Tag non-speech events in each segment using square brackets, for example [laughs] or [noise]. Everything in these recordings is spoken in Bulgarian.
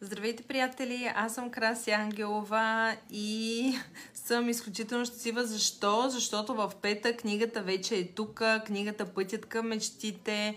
Здравейте, приятели! Аз съм Краси Ангелова и съм изключително щастлива. Защо? Защото в пета книгата вече е тук, книгата Пътят към мечтите.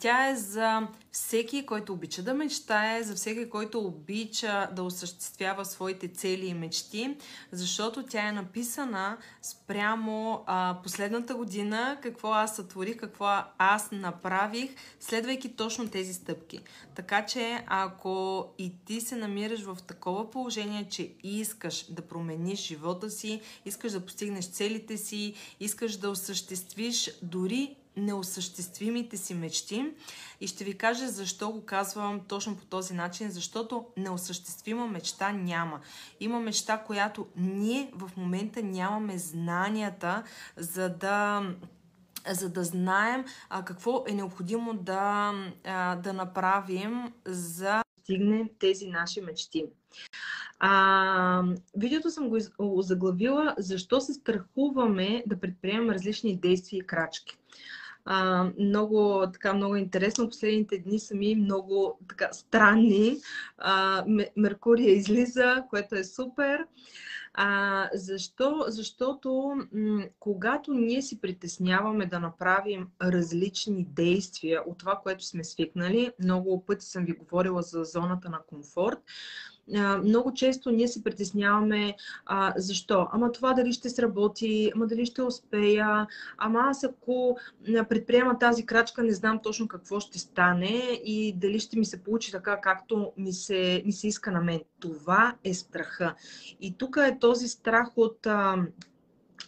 Тя е за всеки, който обича да мечтае, за всеки, който обича да осъществява своите цели и мечти, защото тя е написана спрямо а, последната година, какво аз сътворих, какво аз направих, следвайки точно тези стъпки. Така че, ако и ти се намираш в такова положение, че искаш да промениш живота си, искаш да постигнеш целите си, искаш да осъществиш дори неосъществимите си мечти. И ще ви кажа защо го казвам точно по този начин, защото неосъществима мечта няма. Има мечта, която ние в момента нямаме знанията, за да за да знаем а, какво е необходимо да, а, да направим за стигнем тези наши мечти. А, видеото съм го заглавила защо се страхуваме да предприемем различни действия и крачки. А, много, така, много интересно. Последните дни са ми много така, странни. А, Меркурия излиза, което е супер. А, защо? Защото м- когато ние си притесняваме да направим различни действия от това, което сме свикнали, много пъти съм ви говорила за зоната на комфорт, много често ние се притесняваме а, защо. Ама това дали ще сработи, ама дали ще успея, ама аз ако предприема тази крачка, не знам точно какво ще стане и дали ще ми се получи така, както ми се, ми се иска на мен. Това е страха. И тук е този страх от. А,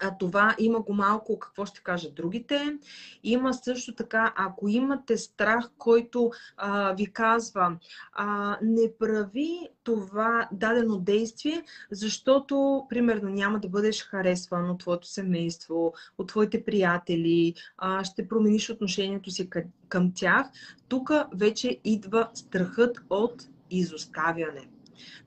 а това има го малко, какво ще кажа другите. Има също така, ако имате страх, който а, ви казва, а, не прави това дадено действие, защото, примерно, няма да бъдеш харесван от твоето семейство, от твоите приятели, а, ще промениш отношението си към тях. Тук вече идва страхът от изоставяне.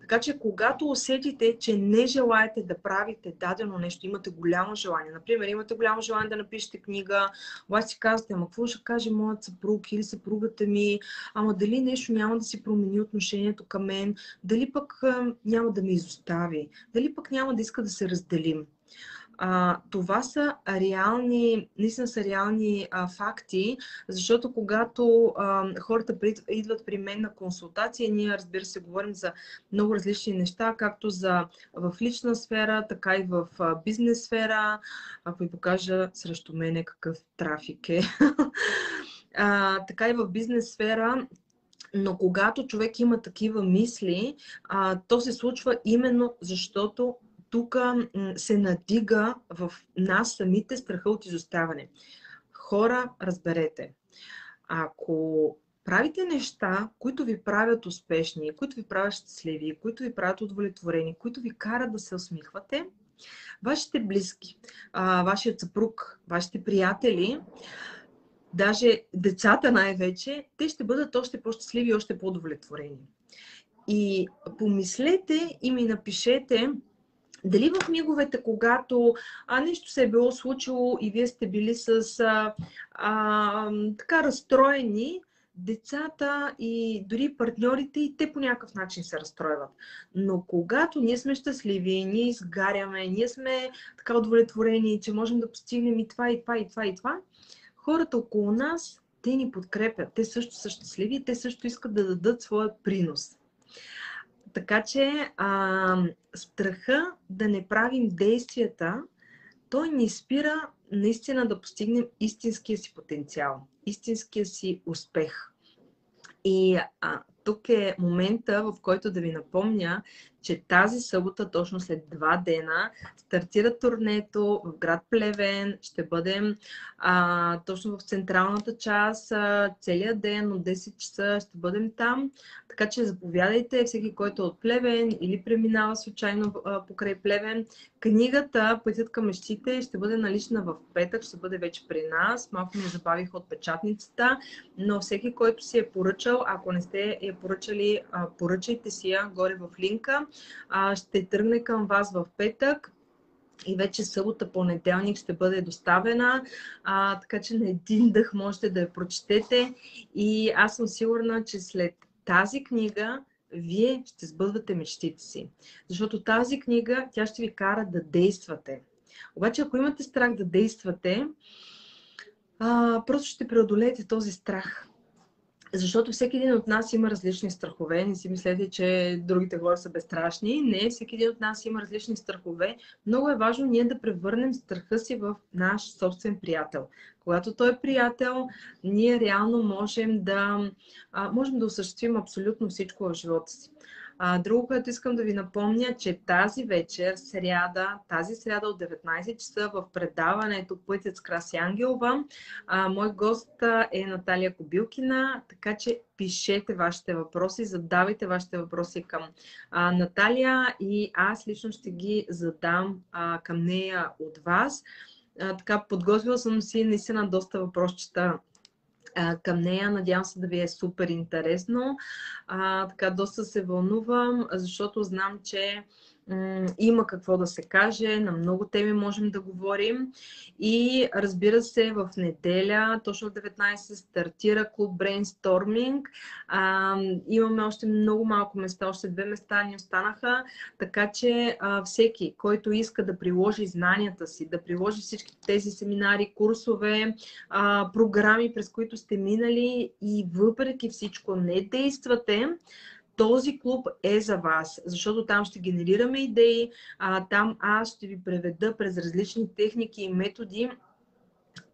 Така че, когато усетите, че не желаете да правите дадено нещо, имате голямо желание, например, имате голямо желание да напишете книга, обаче си казвате, ама какво ще каже моят съпруг или съпругата ми, ама дали нещо няма да си промени отношението към мен, дали пък няма да ме изостави, дали пък няма да иска да се разделим. А, това са реални, наистина са реални а, факти, защото когато а, хората идват при мен на консултация, ние разбира се говорим за много различни неща, както за в лична сфера, така и в а, бизнес сфера. Ако ви покажа срещу мене какъв трафик е. [laughs] а, така и в бизнес сфера, но когато човек има такива мисли, а, то се случва именно защото тук се надига в нас самите страха от изоставане. Хора, разберете, ако правите неща, които ви правят успешни, които ви правят щастливи, които ви правят удовлетворени, които ви карат да се усмихвате, вашите близки, вашият съпруг, вашите приятели, даже децата най-вече, те ще бъдат още по-щастливи и още по-удовлетворени. И помислете и ми напишете дали в миговете, когато а, нещо се е било случило и вие сте били с а, а, така разстроени, децата и дори партньорите и те по някакъв начин се разстройват. Но когато ние сме щастливи, ние изгаряме, ние сме така удовлетворени, че можем да постигнем и това, и това, и това, и това, хората около нас, те ни подкрепят. Те също са щастливи, те също искат да дадат своя принос. Така че а, страха да не правим действията, той ни спира наистина да постигнем истинския си потенциал, истинския си успех. И а, тук е момента, в който да ви напомня, че тази събота, точно след два дена, стартира турнето в град Плевен. Ще бъдем а, точно в централната част целият ден от 10 часа. Ще бъдем там. Така че заповядайте всеки, който е от Плевен или преминава случайно а, покрай Плевен. Книгата Пътят към мечтите ще бъде налична в петък, ще бъде вече при нас. Малко ми забавих от печатницата, но всеки, който си е поръчал, ако не сте я поръчали, а, поръчайте си я горе в линка ще тръгне към вас в петък и вече събота, понеделник ще бъде доставена, а, така че на един дъх можете да я прочетете и аз съм сигурна, че след тази книга вие ще сбъдвате мечтите си. Защото тази книга, тя ще ви кара да действате. Обаче, ако имате страх да действате, а, просто ще преодолеете този страх. Защото всеки един от нас има различни страхове. Не си мислете, че другите хора са безстрашни. Не, всеки един от нас има различни страхове. Много е важно ние да превърнем страха си в наш собствен приятел. Когато той е приятел, ние реално можем да, можем да осъществим абсолютно всичко в живота си. А, друго, което искам да ви напомня, че тази вечер, сряда, тази сряда от 19 часа в предаването Пътят с Краси Ангелова, а, мой гост е Наталия Кобилкина, така че пишете вашите въпроси, задавайте вашите въпроси към а, Наталия и аз лично ще ги задам а, към нея от вас. А, така, подготвила съм си наистина доста въпросчета към нея. Надявам се да ви е супер интересно. А, така, доста се вълнувам, защото знам, че има какво да се каже, на много теми можем да говорим. И разбира се, в неделя, точно в 19 стартира клуб Brainstorming. А, имаме още много малко места, още две места ни останаха, така че а, всеки, който иска да приложи знанията си, да приложи всички тези семинари, курсове, а, програми, през които сте минали и въпреки всичко не действате, този клуб е за вас, защото там ще генерираме идеи, а, там аз ще ви преведа през различни техники и методи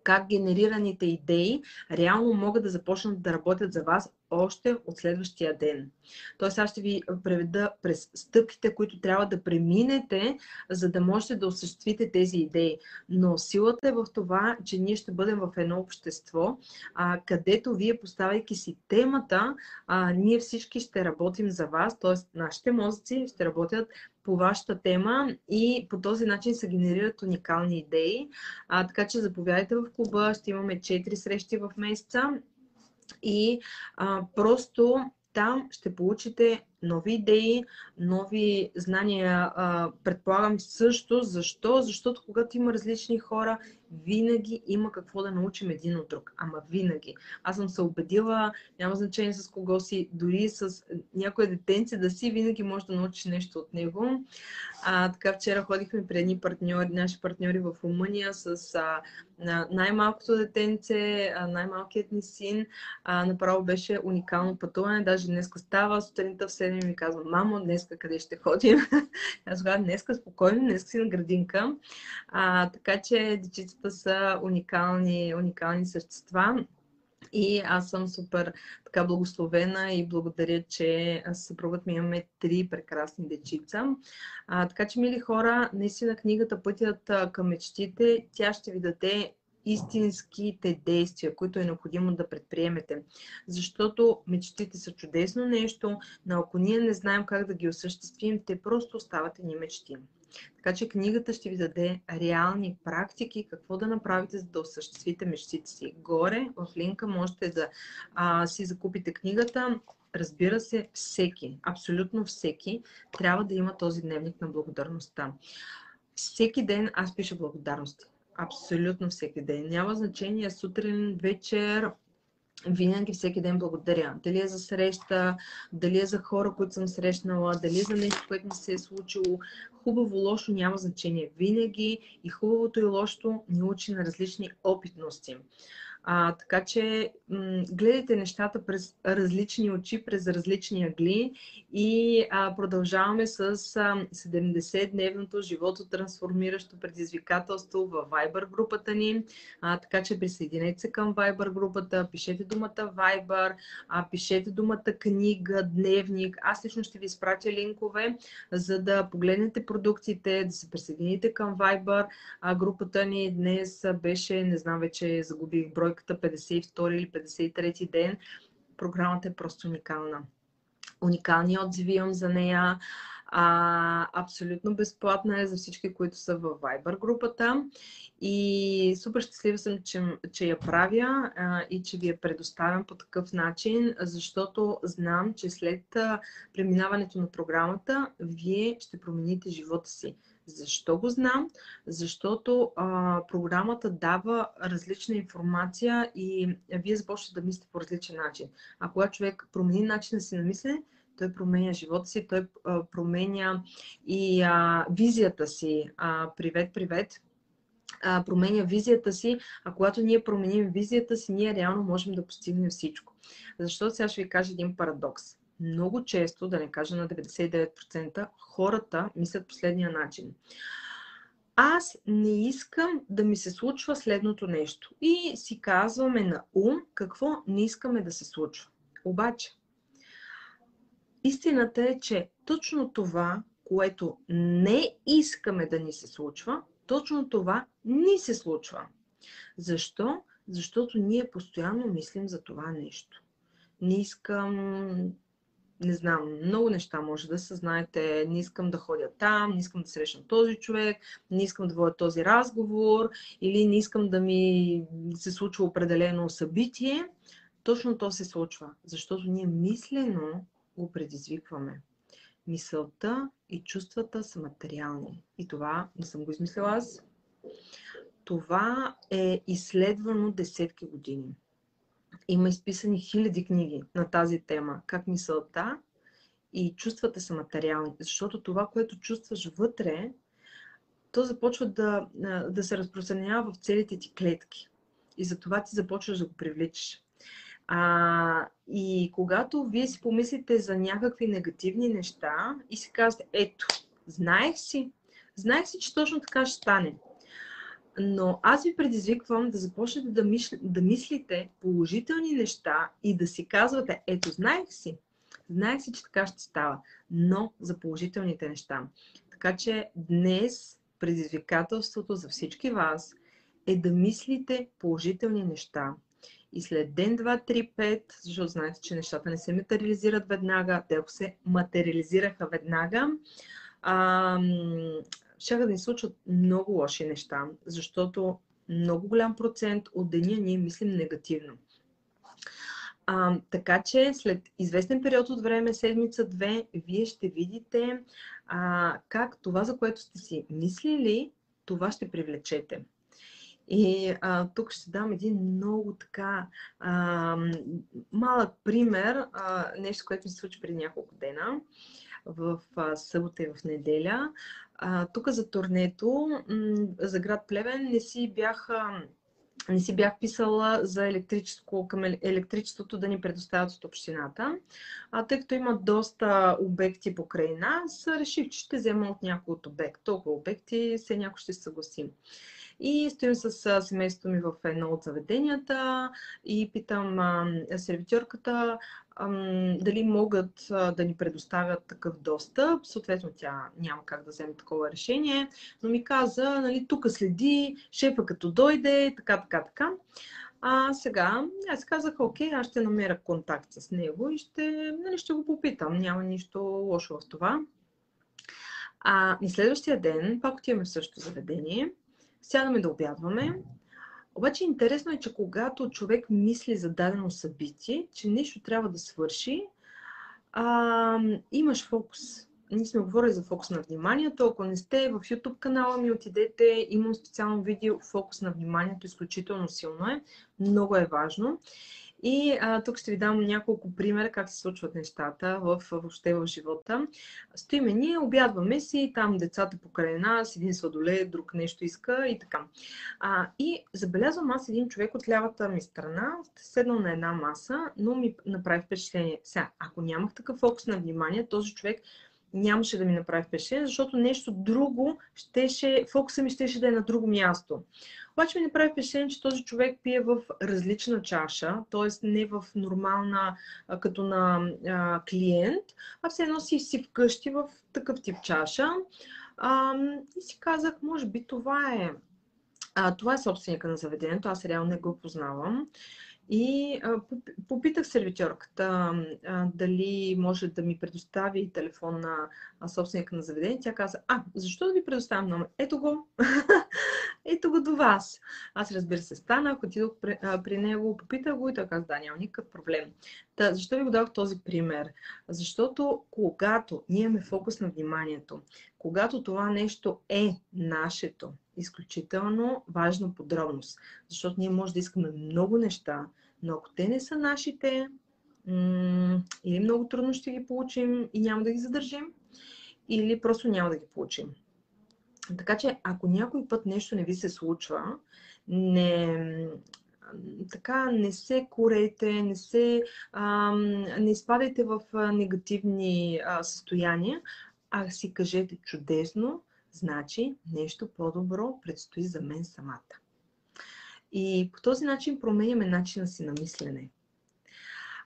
как генерираните идеи реално могат да започнат да работят за вас още от следващия ден. Тоест аз ще ви преведа през стъпките, които трябва да преминете, за да можете да осъществите тези идеи. Но силата е в това, че ние ще бъдем в едно общество, а, където вие поставяйки си темата, а, ние всички ще работим за вас, т.е. нашите мозъци ще работят по вашата тема и по този начин се генерират уникални идеи. А, така че заповядайте в клуба, ще имаме 4 срещи в месеца и а, просто там ще получите нови идеи, нови знания. Предполагам също. Защо? Защото когато има различни хора, винаги има какво да научим един от друг. Ама винаги. Аз съм се убедила, няма значение с кого си, дори с някое детенце да си, винаги може да научиш нещо от него. А, така вчера ходихме при едни партньори, наши партньори в Румъния с а, най-малкото детенце, най-малкият ни син. А, направо беше уникално пътуване. Даже днес става сутринта в 7 ми казва, мамо, днеска къде ще ходим? [laughs] Аз казвам, днеска спокойно, днеска си на градинка. А, така че дечицата са уникални, уникални същества. И аз съм супер така благословена и благодаря, че съпругът ми имаме три прекрасни дечица. А, така че, мили хора, наистина книгата Пътят към мечтите, тя ще ви даде истинските действия, които е необходимо да предприемете. Защото мечтите са чудесно нещо, но ако ние не знаем как да ги осъществим, те просто остават ни мечти. Така че книгата ще ви даде реални практики, какво да направите, за да осъществите мечтите си. Горе в линка можете да а, си закупите книгата. Разбира се, всеки, абсолютно всеки, трябва да има този дневник на благодарността. Всеки ден аз пиша благодарности. Абсолютно всеки ден. Няма значение сутрин, вечер, винаги всеки ден благодаря. Дали е за среща, дали е за хора, които съм срещнала, дали е за нещо, което ми се е случило. Хубаво, лошо няма значение. Винаги и хубавото и лошото ни учи на различни опитности. А, така че м- гледайте нещата през различни очи, през различни агли и а, продължаваме с а, 70-дневното живото трансформиращо предизвикателство в Viber групата ни. А, така че присъединете се към Viber групата, пишете думата Viber, а, пишете думата книга, дневник. Аз лично ще ви изпратя линкове, за да погледнете продуктите, да се присъедините към Viber. А, групата ни днес беше, не знам вече, загубих бройка бройката 52 или 53 ден. Програмата е просто уникална. Уникални отзиви имам за нея. А, абсолютно безплатна е за всички, които са в Viber групата. И супер щастлива съм, че, че я правя а, и че ви я предоставям по такъв начин, защото знам, че след а, преминаването на програмата, вие ще промените живота си. Защо го знам? Защото а, програмата дава различна информация и вие започвате да мислите по различен начин. А когато човек промени начина си на мислене, той променя живота си, той а, променя и а, визията си. А, привет, привет! А, променя визията си, а когато ние променим визията си, ние реално можем да постигнем всичко. Защото сега ще ви кажа един парадокс. Много често, да не кажа на 99%, хората мислят последния начин аз не искам да ми се случва следното нещо. И си казваме на ум какво не искаме да се случва. Обаче, истината е, че точно това, което не искаме да ни се случва, точно това ни се случва. Защо? Защото ние постоянно мислим за това нещо. Не искам не знам, много неща може да се знаете. Не искам да ходя там, не искам да срещам този човек, не искам да водя този разговор или не искам да ми се случва определено събитие. Точно то се случва, защото ние мислено го предизвикваме. Мисълта и чувствата са материални. И това не съм го измислила аз. Това е изследвано десетки години. Има изписани хиляди книги на тази тема. Как мисълта и чувствата са материални. Защото това, което чувстваш вътре, то започва да, да се разпространява в целите ти клетки. И затова ти започваш да го привличаш. А, и когато вие си помислите за някакви негативни неща и си казвате, ето, знаех си, знаех си, че точно така ще стане. Но аз ви предизвиквам да започнете да, мисл, да мислите положителни неща и да си казвате, ето, знаех си, знаех си, че така ще става, но за положителните неща. Така че днес предизвикателството за всички вас е да мислите положителни неща. И след ден, два, три, пет, защото знаете, че нещата не се материализират веднага, те се материализираха веднага, а, ще да ни случват много лоши неща, защото много голям процент от деня ние мислим негативно. А, така че след известен период от време, седмица-две, вие ще видите а, как това, за което сте си мислили, това ще привлечете. И а, тук ще дам един много така а, малък пример, а, нещо, което ми се случи преди няколко дена в а, събота и в неделя. Тук за турнето, за град Плевен не си бях, не си бях писала за електричество, към електричеството да ни предоставят от общината. А, тъй като има доста обекти покрай нас, реших, че ще взема от някои от обекти. Толкова обекти, се някой ще се съгласим. И стоим с семейството ми в едно от заведенията и питам сервитьорката дали могат да ни предоставят такъв достъп. Съответно, тя няма как да вземе такова решение, но ми каза, нали, тук следи, шефа като дойде, така, така, така. А сега аз казах, окей, аз ще намеря контакт с него и ще, нали, ще го попитам. Няма нищо лошо в това. А на следващия ден пак отиваме в същото заведение сядаме да обядваме. Обаче интересно е, че когато човек мисли за дадено събитие, че нещо трябва да свърши, а, имаш фокус. Ние сме говорили за фокус на вниманието. Ако не сте в YouTube канала ми, отидете. Имам специално видео фокус на вниманието. Изключително силно е. Много е важно. И а, тук ще ви дам няколко примера как се случват нещата в, въобще в живота. Стоиме ние, обядваме си, там децата покрай нас, един сладолет, друг нещо иска и така. А, и забелязвам аз един човек от лявата ми страна, седнал на една маса, но ми направи впечатление. Сега, ако нямах такъв фокус на внимание, този човек нямаше да ми направи впечатление, защото нещо друго щеше, фокуса ми щеше да е на друго място. Обаче ми направи впечатление, че този човек пие в различна чаша, т.е. не в нормална, като на а, клиент, а все едно си, си вкъщи в такъв тип чаша. А, и си казах, може би това е, а, това е собственика на заведението, аз реално не го познавам. И а, попитах сервитьорката а, дали може да ми предостави телефон на собственика на заведение. Тя каза, а, защо да ви предоставям номер? Ето го. [laughs] Ето го до вас. Аз разбира се станах, отидох при, при него, попитах го и той каза, да, няма никакъв проблем. Та, защо ви го дадох този пример? Защото когато ние имаме фокус на вниманието, когато това нещо е нашето, изключително важна подробност. Защото ние може да искаме много неща, но ако те не са нашите, или много трудно ще ги получим и няма да ги задържим, или просто няма да ги получим. Така че, ако някой път нещо не ви се случва, не, така не се корейте, не, се, а, не изпадайте в негативни а, състояния, а си кажете чудесно, значи нещо по-добро предстои за мен самата. И по този начин променяме начина си на мислене.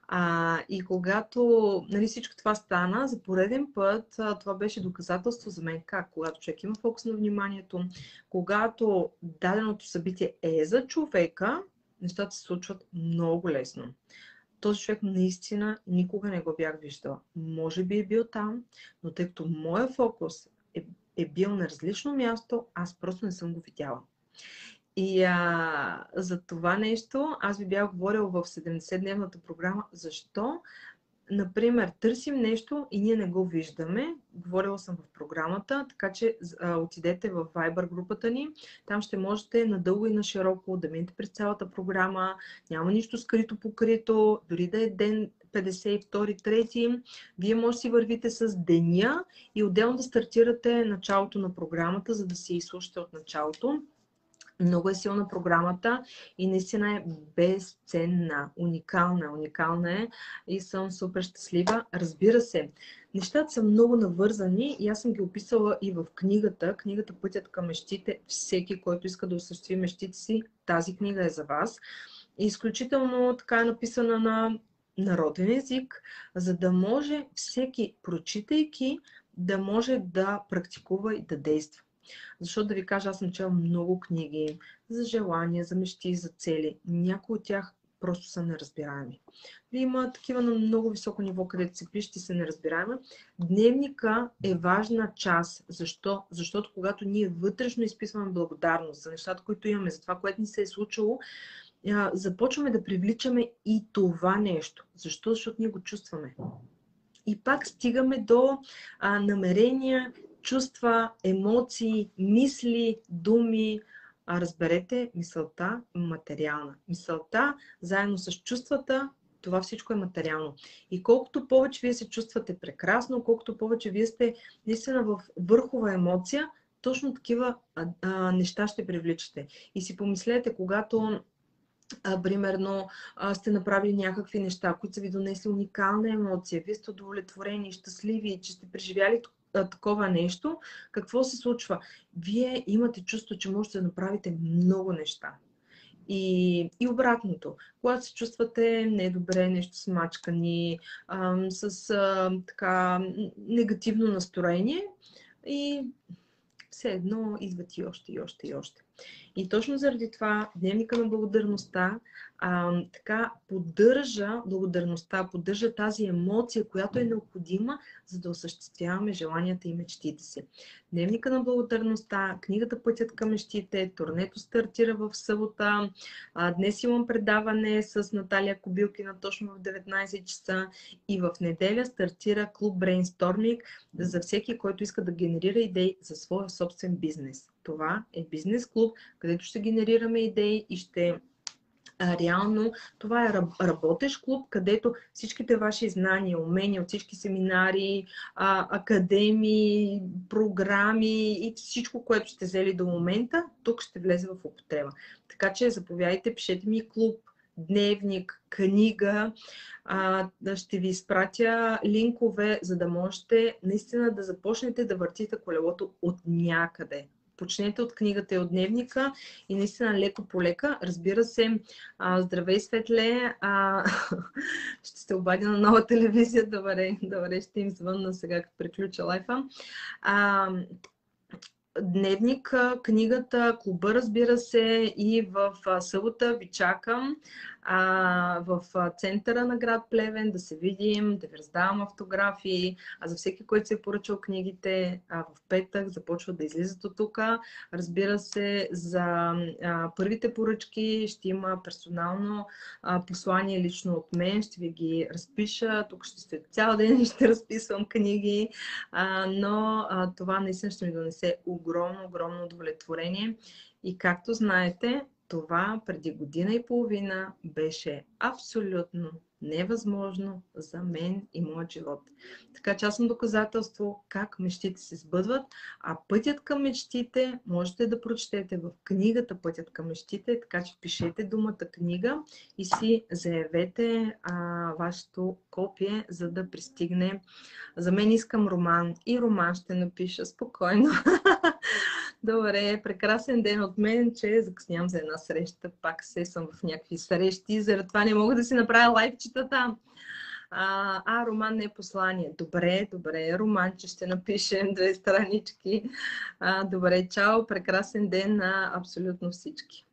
А, и когато нали, всичко това стана, за пореден път а, това беше доказателство за мен как, когато човек има фокус на вниманието, когато даденото събитие е за човека, нещата се случват много лесно. Този човек наистина никога не го бях виждала. Може би е бил там, но тъй като моя фокус е, е бил на различно място, аз просто не съм го видяла. И а, за това нещо аз ви бях говорила в 70-дневната програма. Защо? Например, търсим нещо и ние не го виждаме. Говорила съм в програмата, така че а, отидете в Viber групата ни. Там ще можете надълго и на широко да минете през цялата програма. Няма нищо скрито покрито. Дори да е ден 52-3, вие може да си вървите с деня и отделно да стартирате началото на програмата, за да си изслушате от началото. Много е силна програмата и наистина е безценна, уникална. Уникална е и съм супер щастлива. Разбира се, нещата са много навързани и аз съм ги описала и в книгата. Книгата Пътят към мечтите. Всеки, който иска да осъществи мечтите си, тази книга е за вас. Изключително така е написана на народен език, за да може всеки, прочитайки, да може да практикува и да действа. Защото да ви кажа, аз съм чела много книги за желания, за мечти, за цели. Някои от тях просто са неразбираеми. Има такива на много високо ниво, където се пишете се неразбираеми. Дневника е важна част. Защо? Защото когато ние вътрешно изписваме благодарност за нещата, които имаме, за това, което ни се е случило, започваме да привличаме и това нещо. Защо? Защото ние го чувстваме. И пак стигаме до а, намерения чувства, емоции, мисли, думи. А разберете, мисълта е материална. Мисълта, заедно с чувствата, това всичко е материално. И колкото повече вие се чувствате прекрасно, колкото повече вие сте наистина в върхова емоция, точно такива а, а, неща ще привличате. И си помислете, когато примерно сте направили някакви неща, които са ви донесли уникална емоция, вие сте удовлетворени, щастливи, че сте преживяли такова нещо, какво се случва? Вие имате чувство, че можете да направите много неща. И, и обратното, когато се чувствате недобре, нещо смачкани, ам, с а, така негативно настроение и все едно идват и още, и още, и още. И точно заради това дневника на благодарността а, така поддържа благодарността, поддържа тази емоция, която е необходима, за да осъществяваме желанията и мечтите си. Дневника на благодарността, книгата Пътят към мечтите, турнето стартира в събота. А, днес имам предаване с Наталия Кобилкина точно в 19 часа и в неделя стартира клуб Brainstorming за всеки, който иска да генерира идеи за своя собствен бизнес. Това е бизнес клуб, където ще генерираме идеи и ще реално това е работещ клуб, където всичките ваши знания, умения от всички семинари, академии, програми и всичко, което сте взели до момента, тук ще влезе в употреба. Така че заповядайте, пишете ми клуб, дневник, книга. Ще ви изпратя линкове, за да можете наистина да започнете да въртите колелото от някъде почнете от книгата и от дневника и наистина леко по лека. Разбира се, а, здравей Светле, а, [laughs] ще се обадя на нова телевизия, добре, добре ще им звънна сега, като приключа лайфа. А, дневник, книгата, клуба, разбира се, и в събота ви чакам а, в центъра на град Плевен да се видим, да ви раздавам автографии. А за всеки, който се е поръчал книгите, а, в петък започват да излизат от тук. Разбира се, за а, първите поръчки ще има персонално а, послание лично от мен. Ще ви ги разпиша. Тук ще стоя цял ден и [laughs] ще разписвам книги. А, но а, това наистина ще ми донесе огромно, огромно удовлетворение. И както знаете, това преди година и половина беше абсолютно невъзможно за мен и моят живот. Така че аз съм доказателство как мечтите се сбъдват, а пътят към мечтите можете да прочетете в книгата Пътят към мечтите, така че пишете думата книга и си заявете а, вашето копие, за да пристигне. За мен искам роман и роман ще напиша спокойно. [laughs] Добре, прекрасен ден от мен, че закъснявам за една среща. Пак се съм в някакви срещи, заради това не мога да си направя лайфчетата. А, а, роман не е послание. Добре, добре, роман, че ще напишем две странички. А, добре, чао, прекрасен ден на абсолютно всички.